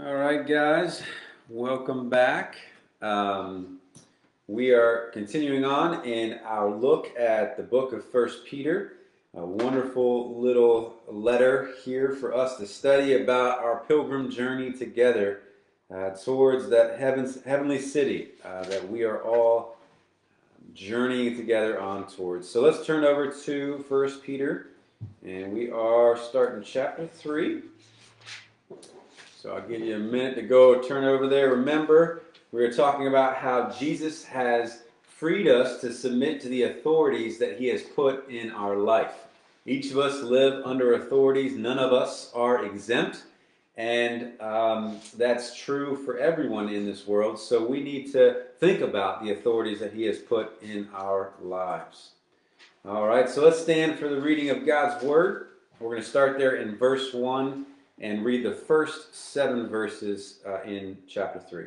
All right, guys, welcome back. Um, we are continuing on in our look at the book of First Peter. A wonderful little letter here for us to study about our pilgrim journey together uh, towards that heavens, heavenly city uh, that we are all journeying together on towards. So let's turn over to First Peter, and we are starting chapter three. So I'll give you a minute to go turn over there. Remember, we are talking about how Jesus has freed us to submit to the authorities that he has put in our life. Each of us live under authorities, none of us are exempt. And um, that's true for everyone in this world. So we need to think about the authorities that He has put in our lives. All right, so let's stand for the reading of God's Word. We're going to start there in verse 1 and read the first seven verses uh, in chapter 3.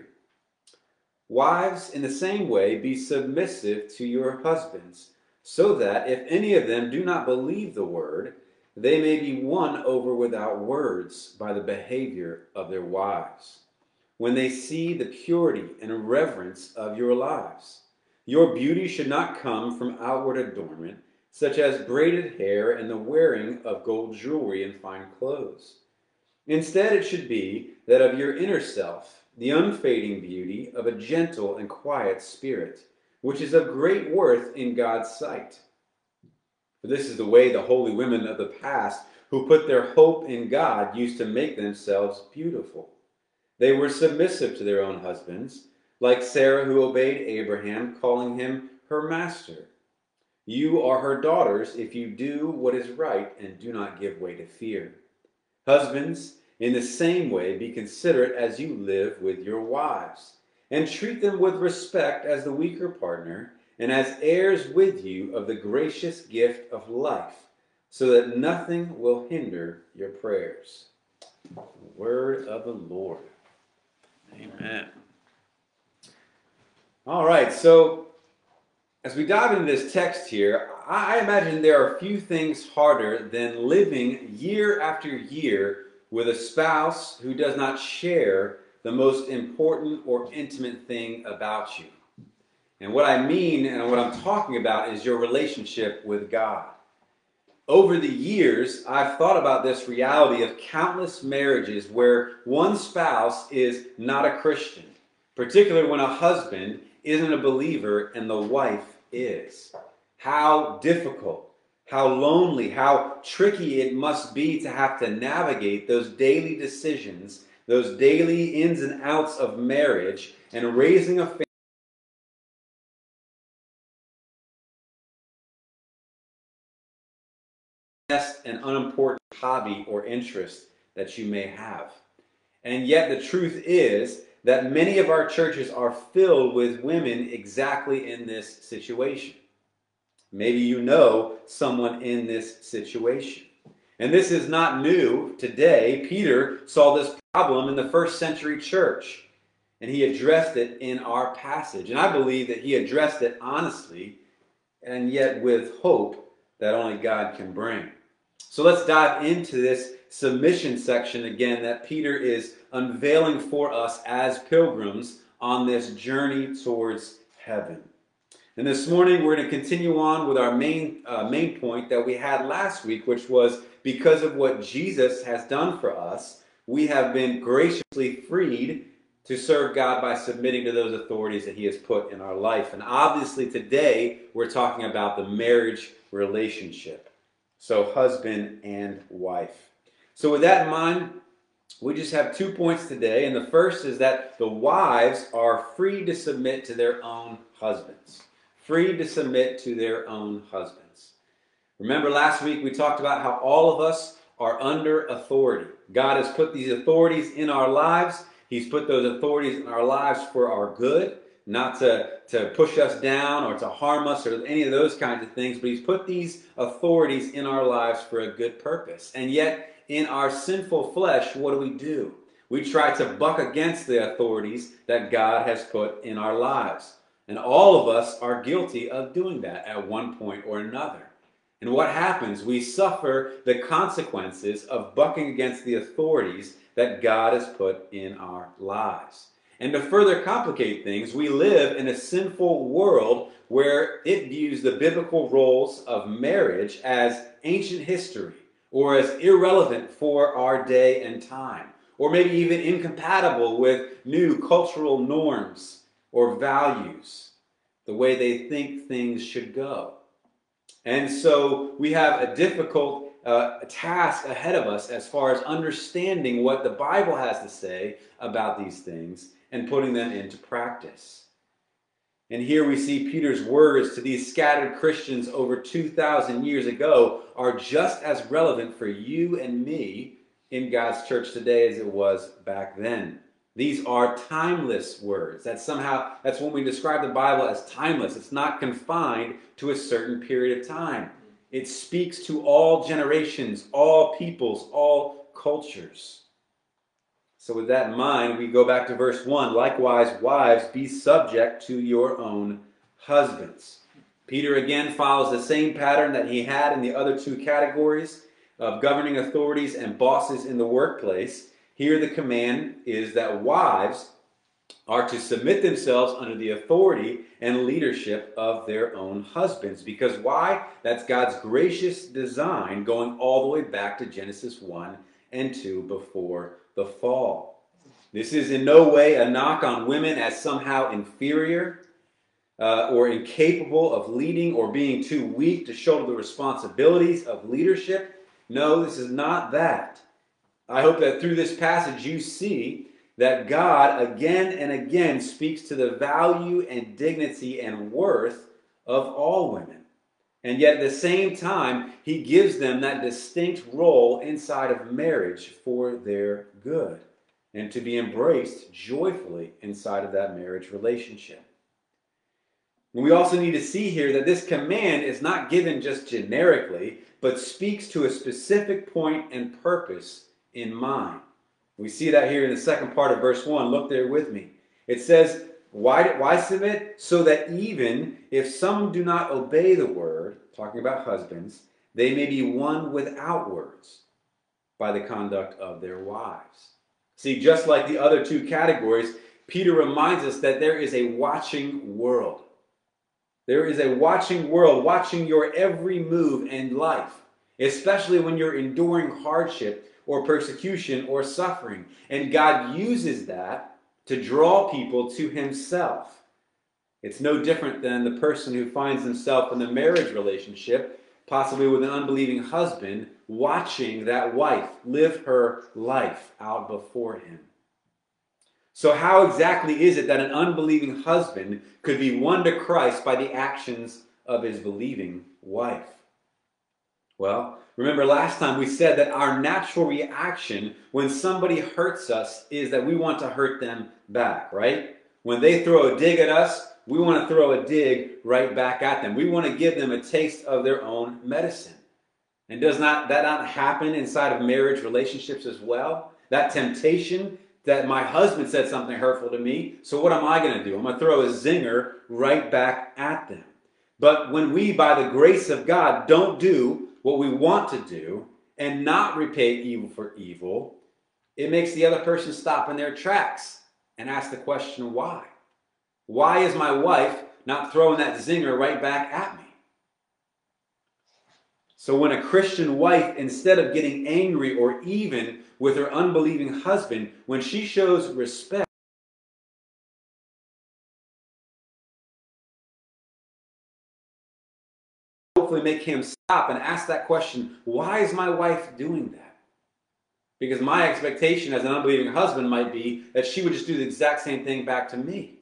Wives, in the same way, be submissive to your husbands, so that if any of them do not believe the word, they may be won over without words by the behavior of their wives, when they see the purity and reverence of your lives. Your beauty should not come from outward adornment, such as braided hair and the wearing of gold jewelry and fine clothes Instead, it should be that of your inner self, the unfading beauty of a gentle and quiet spirit, which is of great worth in God's sight. For this is the way the holy women of the past who put their hope in God used to make themselves beautiful. They were submissive to their own husbands, like Sarah who obeyed Abraham, calling him her master. You are her daughters if you do what is right and do not give way to fear. Husbands, in the same way, be considerate as you live with your wives, and treat them with respect as the weaker partner, and as heirs with you of the gracious gift of life, so that nothing will hinder your prayers. word of the Lord. Amen. All right, so as we dive into this text here, I imagine there are few things harder than living year after year with a spouse who does not share the most important or intimate thing about you. And what I mean and what I'm talking about is your relationship with God. Over the years, I've thought about this reality of countless marriages where one spouse is not a Christian, particularly when a husband isn't a believer and the wife is how difficult, how lonely, how tricky it must be to have to navigate those daily decisions, those daily ins and outs of marriage, and raising a family. an unimportant hobby or interest that you may have. And yet, the truth is that many of our churches are filled with women exactly in this situation. Maybe you know someone in this situation. And this is not new today. Peter saw this problem in the first century church, and he addressed it in our passage. And I believe that he addressed it honestly and yet with hope that only God can bring. So let's dive into this submission section again that Peter is unveiling for us as pilgrims on this journey towards heaven. And this morning we're going to continue on with our main uh, main point that we had last week, which was because of what Jesus has done for us, we have been graciously freed to serve God by submitting to those authorities that He has put in our life. And obviously today we're talking about the marriage relationship. So husband and wife. So with that in mind, we just have two points today. And the first is that the wives are free to submit to their own husbands free to submit to their own husbands. Remember last week we talked about how all of us are under authority. God has put these authorities in our lives. He's put those authorities in our lives for our good, not to, to push us down or to harm us or any of those kinds of things, but He's put these authorities in our lives for a good purpose. And yet, in our sinful flesh, what do we do? We try to buck against the authorities that God has put in our lives. And all of us are guilty of doing that at one point or another. And what happens? We suffer the consequences of bucking against the authorities that God has put in our lives. And to further complicate things, we live in a sinful world where it views the biblical roles of marriage as ancient history or as irrelevant for our day and time, or maybe even incompatible with new cultural norms or values, the way they think things should go. And so we have a difficult uh, task ahead of us as far as understanding what the Bible has to say about these things and putting them into practice. And here we see Peter's words to these scattered Christians over 2,000 years ago are just as relevant for you and me in God's church today as it was back then. These are timeless words. That's somehow, that's when we describe the Bible as timeless. It's not confined to a certain period of time. It speaks to all generations, all peoples, all cultures. So, with that in mind, we go back to verse 1. Likewise, wives, be subject to your own husbands. Peter again follows the same pattern that he had in the other two categories of governing authorities and bosses in the workplace. Here, the command is that wives are to submit themselves under the authority and leadership of their own husbands. Because why? That's God's gracious design going all the way back to Genesis 1 and 2 before the fall. This is in no way a knock on women as somehow inferior uh, or incapable of leading or being too weak to shoulder the responsibilities of leadership. No, this is not that. I hope that through this passage you see that God again and again speaks to the value and dignity and worth of all women. And yet at the same time, he gives them that distinct role inside of marriage for their good and to be embraced joyfully inside of that marriage relationship. we also need to see here that this command is not given just generically, but speaks to a specific point and purpose in mind. We see that here in the second part of verse 1. Look there with me. It says, Why, why submit? So that even if some do not obey the word, talking about husbands, they may be won without words by the conduct of their wives. See, just like the other two categories, Peter reminds us that there is a watching world. There is a watching world, watching your every move and life, especially when you're enduring hardship or persecution or suffering. And God uses that to draw people to Himself. It's no different than the person who finds himself in a marriage relationship, possibly with an unbelieving husband, watching that wife live her life out before him. So, how exactly is it that an unbelieving husband could be won to Christ by the actions of his believing wife? Well, remember last time we said that our natural reaction when somebody hurts us is that we want to hurt them back, right? When they throw a dig at us, we want to throw a dig right back at them. We want to give them a taste of their own medicine. And does not that not happen inside of marriage relationships as well? That temptation that my husband said something hurtful to me, so what am I going to do? I'm going to throw a zinger right back at them. But when we, by the grace of God, don't do what we want to do and not repay evil for evil, it makes the other person stop in their tracks and ask the question, why? Why is my wife not throwing that zinger right back at me? So when a Christian wife, instead of getting angry or even with her unbelieving husband, when she shows respect, hopefully make him stop and ask that question why is my wife doing that? Because my expectation as an unbelieving husband might be that she would just do the exact same thing back to me.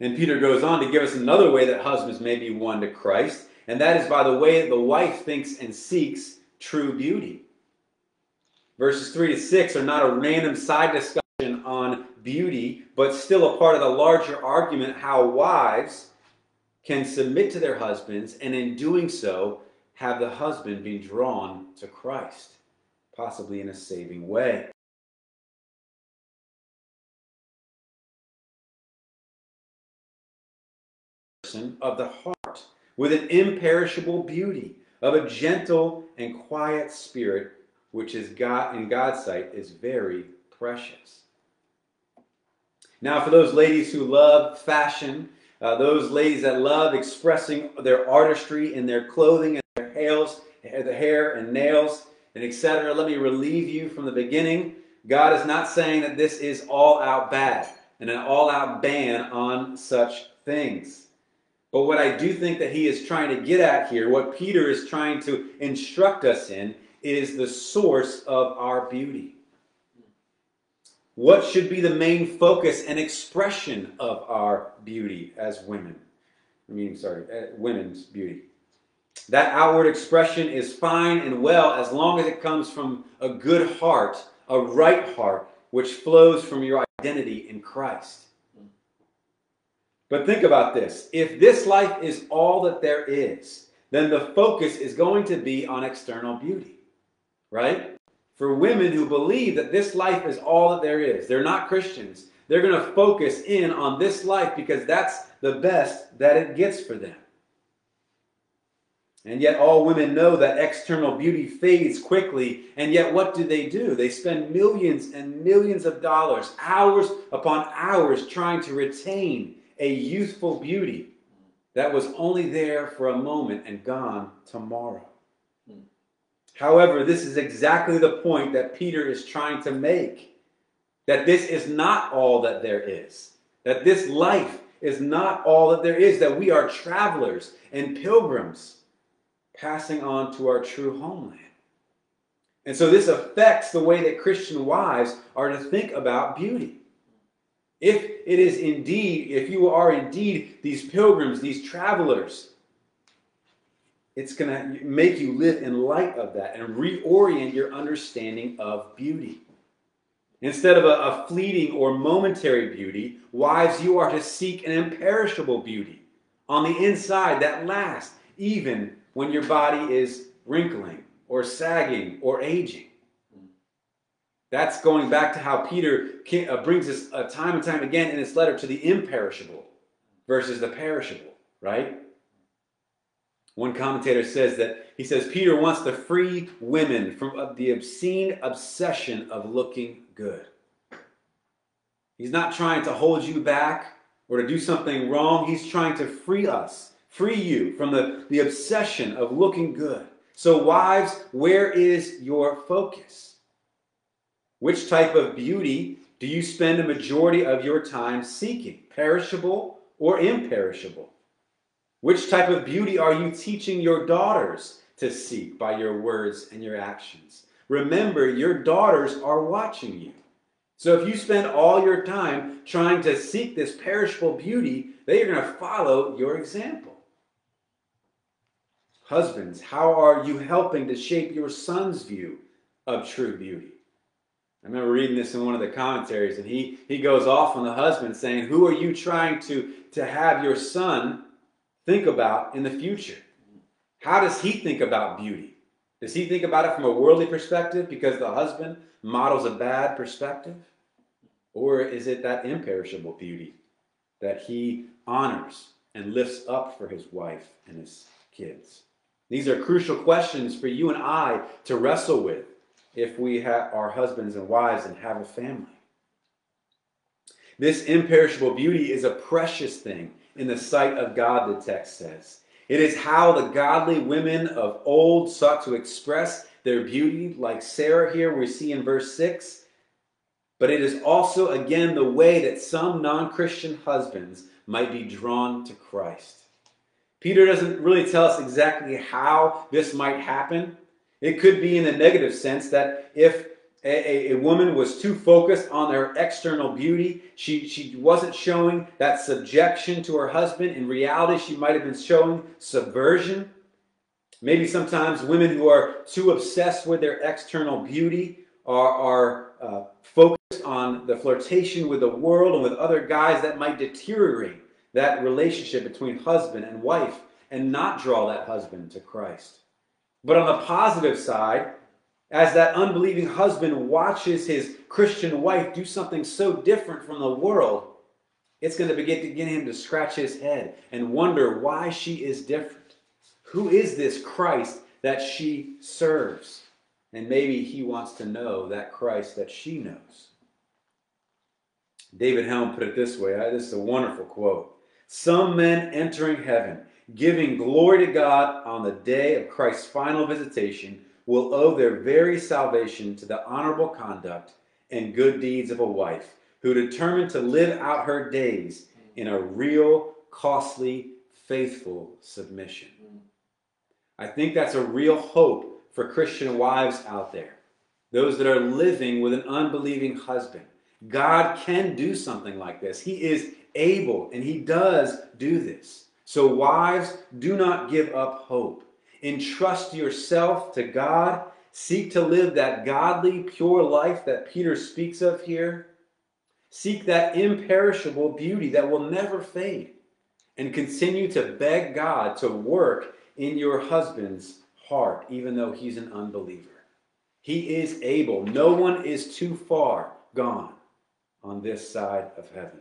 And Peter goes on to give us another way that husbands may be won to Christ, and that is by the way that the wife thinks and seeks true beauty. Verses 3 to 6 are not a random side discussion on beauty, but still a part of the larger argument how wives can submit to their husbands, and in doing so, have the husband be drawn to Christ, possibly in a saving way. of the heart, with an imperishable beauty of a gentle and quiet spirit, which is God in God's sight is very precious. Now, for those ladies who love fashion, uh, those ladies that love expressing their artistry in their clothing and their hails, the hair and nails, and etc., let me relieve you from the beginning. God is not saying that this is all out bad and an all out ban on such things. But what I do think that he is trying to get at here, what Peter is trying to instruct us in, is the source of our beauty. What should be the main focus and expression of our beauty as women? I mean, sorry, uh, women's beauty. That outward expression is fine and well as long as it comes from a good heart, a right heart, which flows from your identity in Christ. But think about this if this life is all that there is, then the focus is going to be on external beauty, right? For women who believe that this life is all that there is, they're not Christians. They're going to focus in on this life because that's the best that it gets for them. And yet, all women know that external beauty fades quickly. And yet, what do they do? They spend millions and millions of dollars, hours upon hours, trying to retain a youthful beauty that was only there for a moment and gone tomorrow. However, this is exactly the point that Peter is trying to make that this is not all that there is, that this life is not all that there is, that we are travelers and pilgrims passing on to our true homeland. And so this affects the way that Christian wives are to think about beauty. If it is indeed, if you are indeed these pilgrims, these travelers, it's going to make you live in light of that and reorient your understanding of beauty. Instead of a, a, fleeting or momentary beauty, wives, you are to seek an imperishable beauty on the inside that lasts, even when your body is wrinkling or sagging or aging. That's going back to how Peter uh, brings us uh, time and time again in his letter to the imperishable versus the perishable, right? One commentator says that he says Peter wants to free women from the obscene obsession of looking good. He's not trying to hold you back or to do something wrong. He's trying to free us free you from the, the obsession of looking good. So, wives, where is your focus? Which type of beauty do you spend a majority of your time seeking? Perishable or imperishable? Which type of beauty are you teaching your daughters to seek by your words and your actions? Remember, your daughters are watching you. So if you spend all your time trying to seek this perishable beauty, they are going to follow your example. Husbands, how are you helping to shape your son's view of true beauty? I remember reading this in one of the commentaries, and he, he goes off on the husband saying, Who are you trying to, to have your son think about in the future? How does he think about beauty? Does he think about it from a worldly perspective because the husband models a bad perspective? Or is it that imperishable beauty that he honors and lifts up for his wife and his kids? These are crucial questions for you and I to wrestle with if we have our husbands and wives and have a family. This imperishable beauty is a precious thing in the sight of God, the text says. It is how the godly women of old sought to express their beauty, like Sarah here, we see in verse 6. But it is also, again, the way that some non Christian husbands might be drawn to Christ. Peter doesn't really tell us exactly how this might happen. It could be in the negative sense that if a, a, woman was too focused on her external beauty, she, she wasn't showing that subjection to her husband. In reality, she might have been showing subversion. Maybe sometimes women who are too obsessed with their external beauty are, are uh, focused on the flirtation with the world and with other guys that might deteriorate that relationship between husband and wife and not draw that husband to Christ. But on the positive side, as that unbelieving husband watches his Christian wife do something so different from the world, it's going to begin to get him to scratch his head and wonder why she is different. Who is this Christ that she serves? And maybe he wants to know that Christ that she knows. David Helm put it this way uh, this is a wonderful quote. Some men entering heaven, giving glory to God on the day of Christ's final visitation, will owe their very salvation to the honorable conduct and good deeds of a wife who determined to live out her days in a real, costly, faithful submission. I think that's a real hope for Christian wives out there, those that are living with an unbelieving husband. God can do something like this. He is able and he does do this. So, wives, do not give up hope. Entrust yourself to God. Seek to live that godly, pure life that Peter speaks of here. Seek that imperishable beauty that will never fade. And continue to beg God to work in your husband's heart, even though he's an unbeliever. He is able. No one is too far gone on this side of heaven.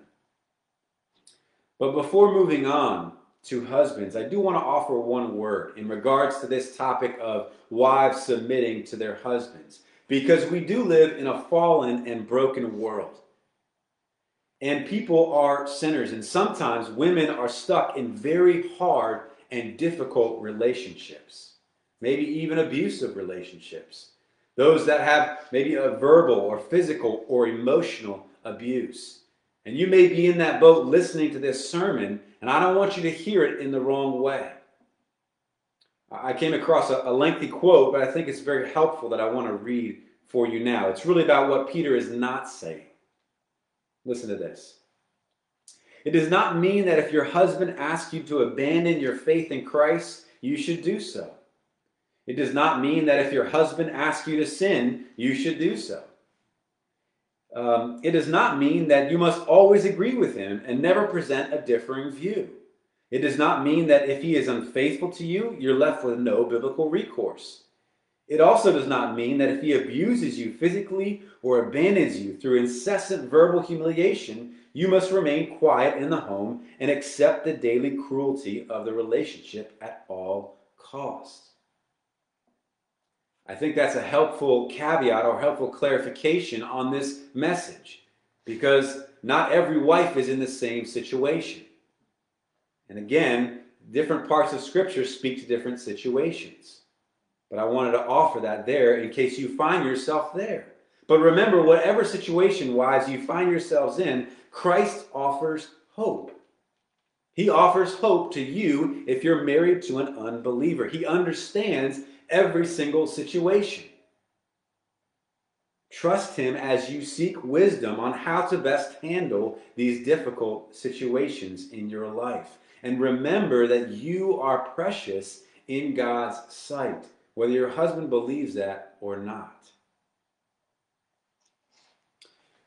But before moving on to husbands, I do want to offer one word in regards to this topic of wives submitting to their husbands, because we do live in a fallen and broken world. And people are sinners, and sometimes women are stuck in very hard and difficult relationships, maybe even abusive relationships. Those that have maybe a verbal or physical or emotional abuse. And you may be in that boat listening to this sermon, and I don't want you to hear it in the wrong way. I came across a, a lengthy quote, but I think it's very helpful that I want to read for you now. It's really about what Peter is not saying. Listen to this. It does not mean that if your husband asks you to abandon your faith in Christ, you should do so. It does not mean that if your husband asks you to sin, you should do so. Um, it does not mean that you must always agree with him and never present a differing view. It does not mean that if he is unfaithful to you, you're left with no biblical recourse. It also does not mean that if he abuses you physically or abandons you through incessant verbal humiliation, you must remain quiet in the home and accept the daily cruelty of the relationship at all costs. I think that's a helpful caveat or helpful clarification on this message because not every wife is in the same situation. And again, different parts of Scripture speak to different situations. But I wanted to offer that there in case you find yourself there. But remember, whatever situation wise you find yourselves in, Christ offers hope. He offers hope to you if you're married to an unbeliever. He understands every single situation. Trust Him as you seek wisdom on how to best handle these difficult situations in your life. And remember that you are precious in God's sight, whether your husband believes that or not.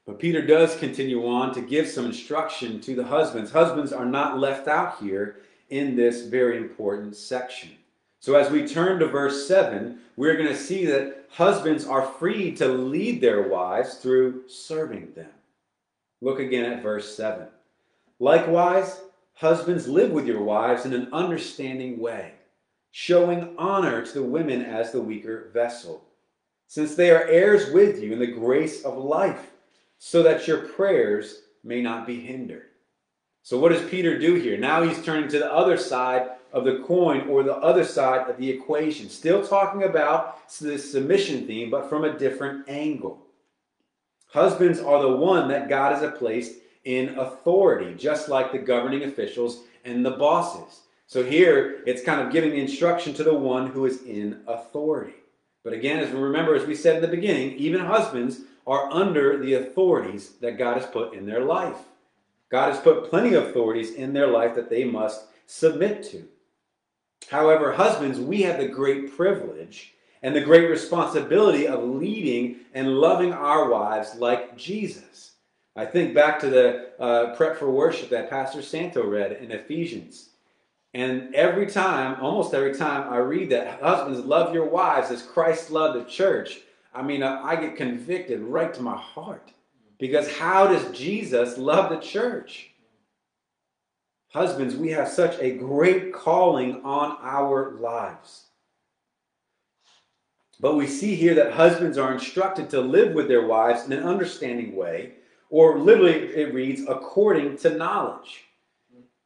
But Peter does continue on to give some instruction to the husbands. Husbands are not left out here in this very important section. So, as we turn to verse 7, we're going to see that husbands are free to lead their wives through serving them. Look again at verse 7. Likewise, husbands live with your wives in an understanding way, showing honor to the women as the weaker vessel, since they are heirs with you in the grace of life, so that your prayers may not be hindered. So, what does Peter do here? Now he's turning to the other side of the coin or the other side of the equation. Still talking about the submission theme, but from a different angle. Husbands are the one that God has placed in authority, just like the governing officials and the bosses. So here it's kind of giving the instruction to the one who is in authority. But again, as we remember, as we said in the beginning, even husbands are under the authorities that God has put in their life. God has put plenty of authorities in their life that they must submit to. However, husbands, we have the great privilege and the great responsibility of leading and loving our wives like Jesus. I think back to the uh, prep for worship that Pastor Santo read in Ephesians. And every time, almost every time I read that, husbands, love your wives as Christ loved the church, I mean, I get convicted right to my heart. Because how does Jesus love the church? Husbands, we have such a great calling on our lives. But we see here that husbands are instructed to live with their wives in an understanding way, or literally it reads, according to knowledge.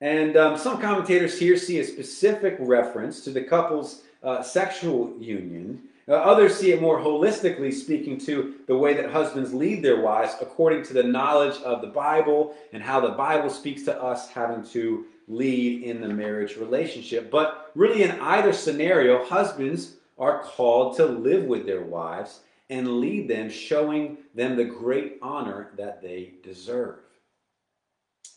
And um, some commentators here see a specific reference to the couple's uh, sexual union. Uh, others see it more holistically, speaking to the way that husbands lead their wives according to the knowledge of the Bible and how the Bible speaks to us having to lead in the marriage relationship. But really, in either scenario, husbands are called to live with their wives and lead them, showing them the great honor that they deserve.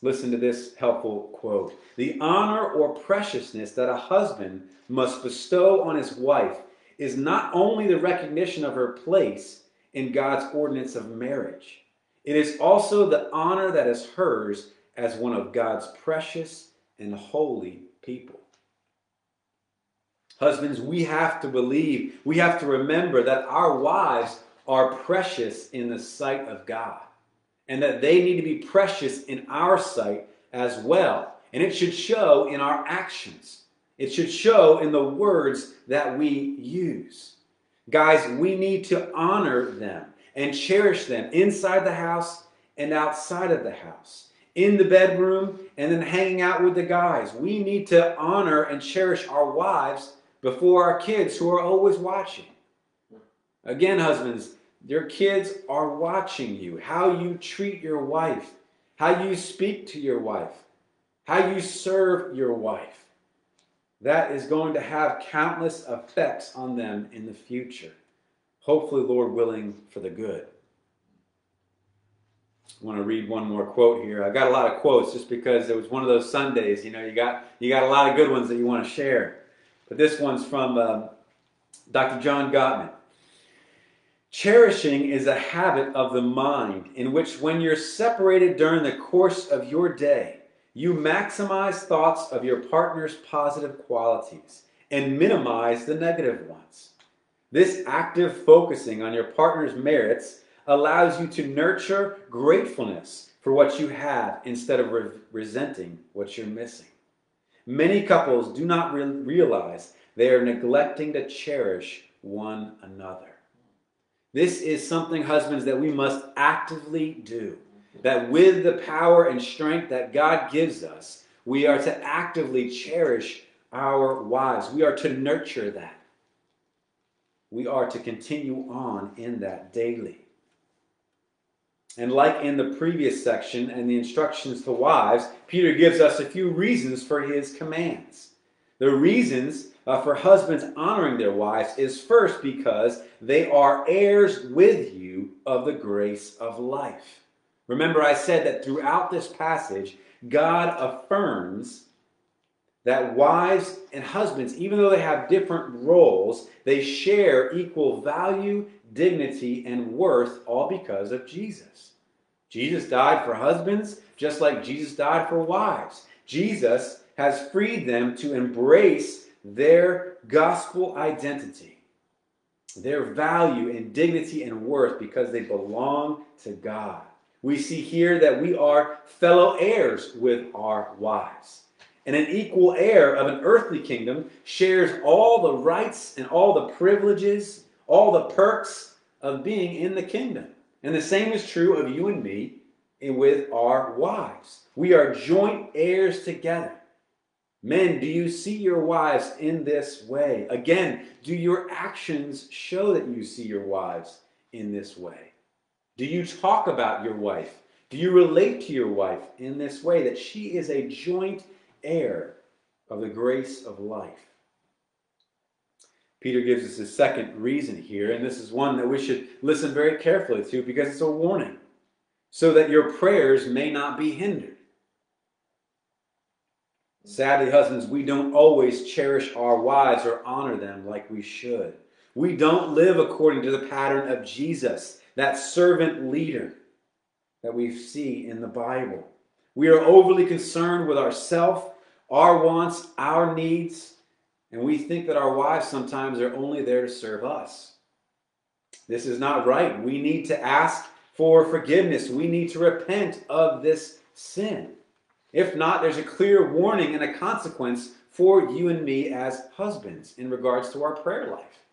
Listen to this helpful quote The honor or preciousness that a husband must bestow on his wife is not only the recognition of her place in God's ordinance of marriage, it is also the honor that is hers as one of God's precious and holy people. Husbands, we have to believe, we have to remember that our wives are precious in the sight of God and that they need to be precious in our sight as well. And it should show in our actions, it should show in the words that we use. Guys, we need to honor them and cherish them inside the house and outside of the house, in the bedroom and then hanging out with the guys. We need to honor and cherish our wives before our kids who are always watching. Again, husbands, your kids are watching you, how you treat your wife, how you speak to your wife, how you serve your wife. That is going to have countless effects on them in the future. Hopefully, Lord willing, for the good. I want to read one more quote here. I've got a lot of quotes just because it was one of those Sundays. You know, you got you got a lot of good ones that you want to share. But this one's from um, Dr. John Gottman. Cherishing is a habit of the mind in which, when you're separated during the course of your day, you maximize thoughts of your partner's positive qualities and minimize the negative ones. This active focusing on your partner's merits allows you to nurture gratefulness for what you have instead of re- resenting what you're missing. Many couples do not re- realize they are neglecting to cherish one another. This is something, husbands, that we must actively do. That with the power and strength that God gives us, we are to actively cherish our wives. We are to nurture that. We are to continue on in that daily. And like in the previous section and the instructions to wives, Peter gives us a few reasons for his commands. The reasons uh, for husbands honoring their wives is first because they are heirs with you of the grace of life. Remember, I said that throughout this passage, God affirms that wives and husbands, even though they have different roles, they share equal value, dignity, and worth, all because of Jesus. Jesus died for husbands just like Jesus died for wives. Jesus has freed them to embrace their gospel identity, their value and dignity and worth because they belong to God. We see here that we are fellow heirs with our wives. And an equal heir of an earthly kingdom shares all the rights and all the privileges, all the perks of being in the kingdom. And the same is true of you and me and with our wives. We are joint heirs together. Men, do you see your wives in this way? Again, do your actions show that you see your wives in this way? Do you talk about your wife? Do you relate to your wife in this way that she is a joint heir of the grace of life? Peter gives us a second reason here, and this is one that we should listen very carefully to because it's a warning so that your prayers may not be hindered. Sadly, husbands, we don't always cherish our wives or honor them like we should. We don't live according to the pattern of Jesus, that servant leader that we see in the Bible. We are overly concerned with ourself, our wants, our needs, and we think that our wives sometimes are only there to serve us. This is not right. We need to ask for forgiveness. We need to repent of this sin. If not, there's a clear warning and a consequence for you and me as husbands in regards to our prayer life.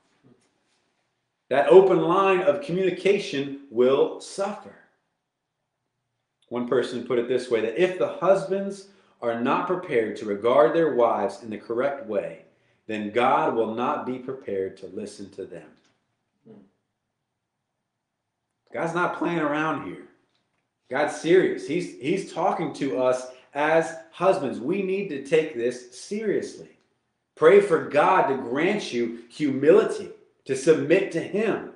That open line of communication will suffer. One person put it this way that if the husbands are not prepared to regard their wives in the correct way, then God will not be prepared to listen to them. God's not playing around here. God's serious. He's, he's talking to us as husbands. We need to take this seriously. Pray for God to grant you humility, to submit to Him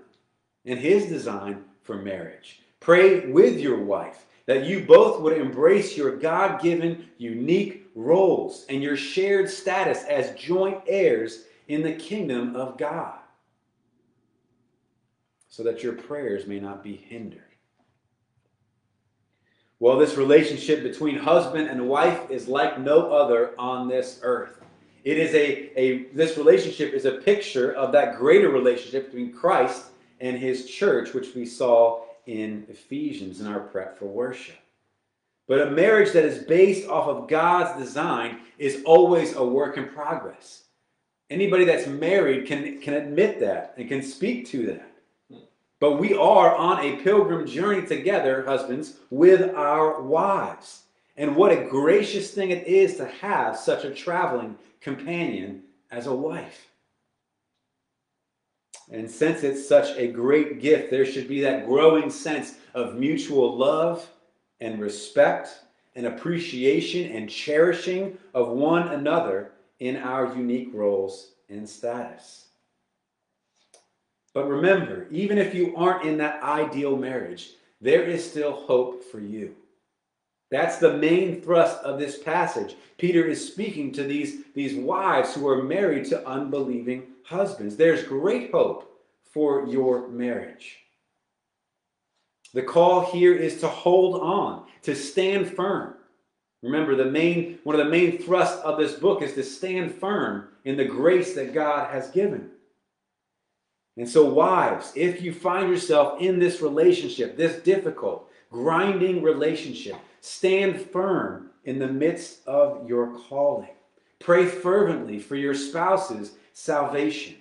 and His design for marriage. Pray with your wife that you both would embrace your God given unique roles and your shared status as joint heirs in the kingdom of God so that your prayers may not be hindered. Well, this relationship between husband and wife is like no other on this earth. It is a, a this relationship is a picture of that greater relationship between Christ and his church, which we saw in Ephesians in our prep for worship. But a marriage that is based off of God's design is always a work in progress. Anybody that's married can, can admit that and can speak to that. But we are on a pilgrim journey together, husbands, with our wives. And what a gracious thing it is to have such a traveling companion as a wife. And since it's such a great gift, there should be that growing sense of mutual love and respect and appreciation and cherishing of one another in our unique roles and status. But remember, even if you aren't in that ideal marriage, there is still hope for you. That's the main thrust of this passage. Peter is speaking to these, these wives who are married to unbelieving husbands. There's great hope for your marriage. The call here is to hold on, to stand firm. Remember, the main, one of the main thrusts of this book is to stand firm in the grace that God has given. And so, wives, if you find yourself in this relationship, this difficult, grinding relationship, stand firm in the midst of your calling. Pray fervently for your spouse's salvation.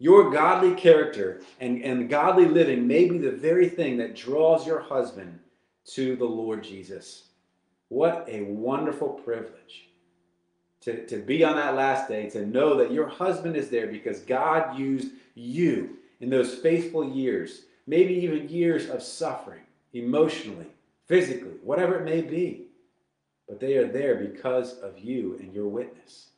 Your godly character and, and godly living may be the very thing that draws your husband to the Lord Jesus. What a wonderful privilege to, to be on that last day, to know that your husband is there because God used you in those faithful years, maybe even years of suffering, emotionally, physically, whatever it may be. But they are there because of you and your witness.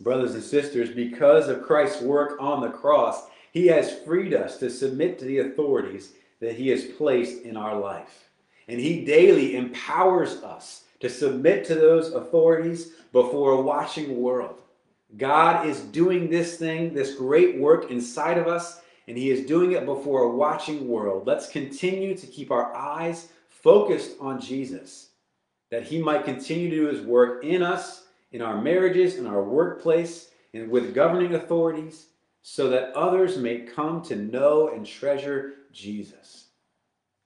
Brothers and sisters, because of Christ's work on the cross, he has freed us to submit to the authorities that he has placed in our life. And he daily empowers us to submit to those authorities before a watching world. God is doing this thing, this great work inside of us, and he is doing it before a watching world. Let's continue to keep our eyes focused on Jesus, that he might continue to do his work in us in our marriages, in our workplace, and with governing authorities, so that others may come to know and treasure Jesus.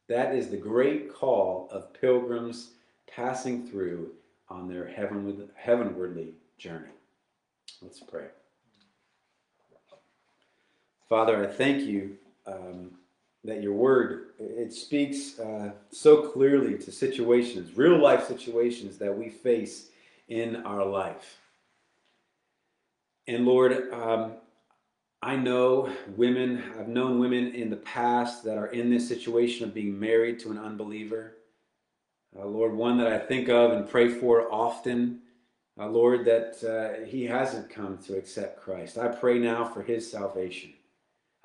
That is the great call of pilgrims passing through on their heavenward, heavenwardly journey. Let's pray. Father, I thank you um, that your word it speaks uh, so clearly to situations, real life situations that we face in our life. And Lord, um, I know women, I've known women in the past that are in this situation of being married to an unbeliever. Uh, Lord, one that I think of and pray for often, uh, Lord, that uh, he hasn't come to accept Christ. I pray now for his salvation.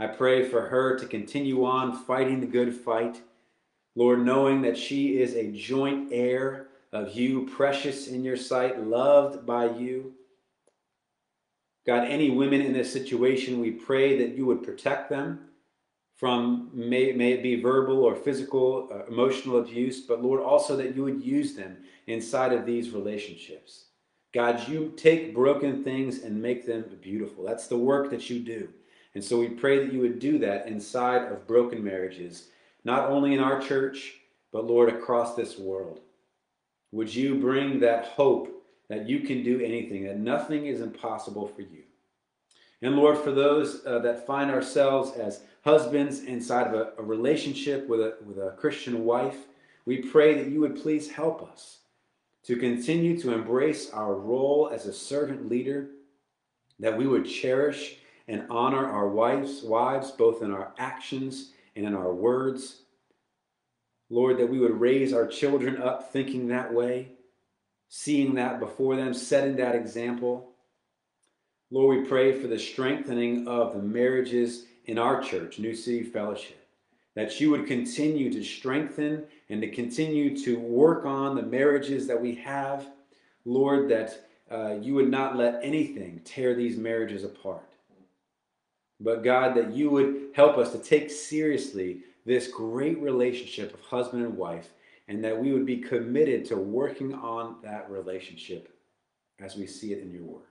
I pray for her to continue on fighting the good fight. Lord, knowing that she is a joint heir of you, precious in your sight, loved by you. God, any women in this situation, we pray that you would protect them from, may, may it be verbal or physical, uh, emotional abuse, but Lord, also that you would use them inside of these relationships. God, you take broken things and make them beautiful. That's the work that you do. And so we pray that you would do that inside of broken marriages, not only in our church, but Lord, across this world. Would you bring that hope that you can do anything, that nothing is impossible for you? And Lord, for those uh, that find ourselves as husbands inside of a, a relationship with a, with a Christian wife, we pray that you would please help us to continue to embrace our role as a servant leader, that we would cherish and honor our wives, wives both in our actions and in our words. Lord, that we would raise our children up thinking that way, seeing that before them, setting that example. Lord, we pray for the strengthening of the marriages in our church, New City Fellowship, that you would continue to strengthen and to continue to work on the marriages that we have. Lord, that uh, you would not let anything tear these marriages apart. But God, that you would help us to take seriously this great relationship of husband and wife, and that we would be committed to working on that relationship as we see it in your word.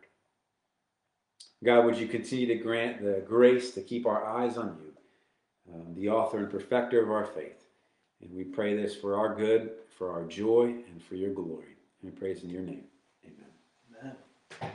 God, would you continue to grant the grace to keep our eyes on you, um, the author and perfecter of our faith. And we pray this for our good, for our joy, and for your glory. And praise in your name. Amen. Amen.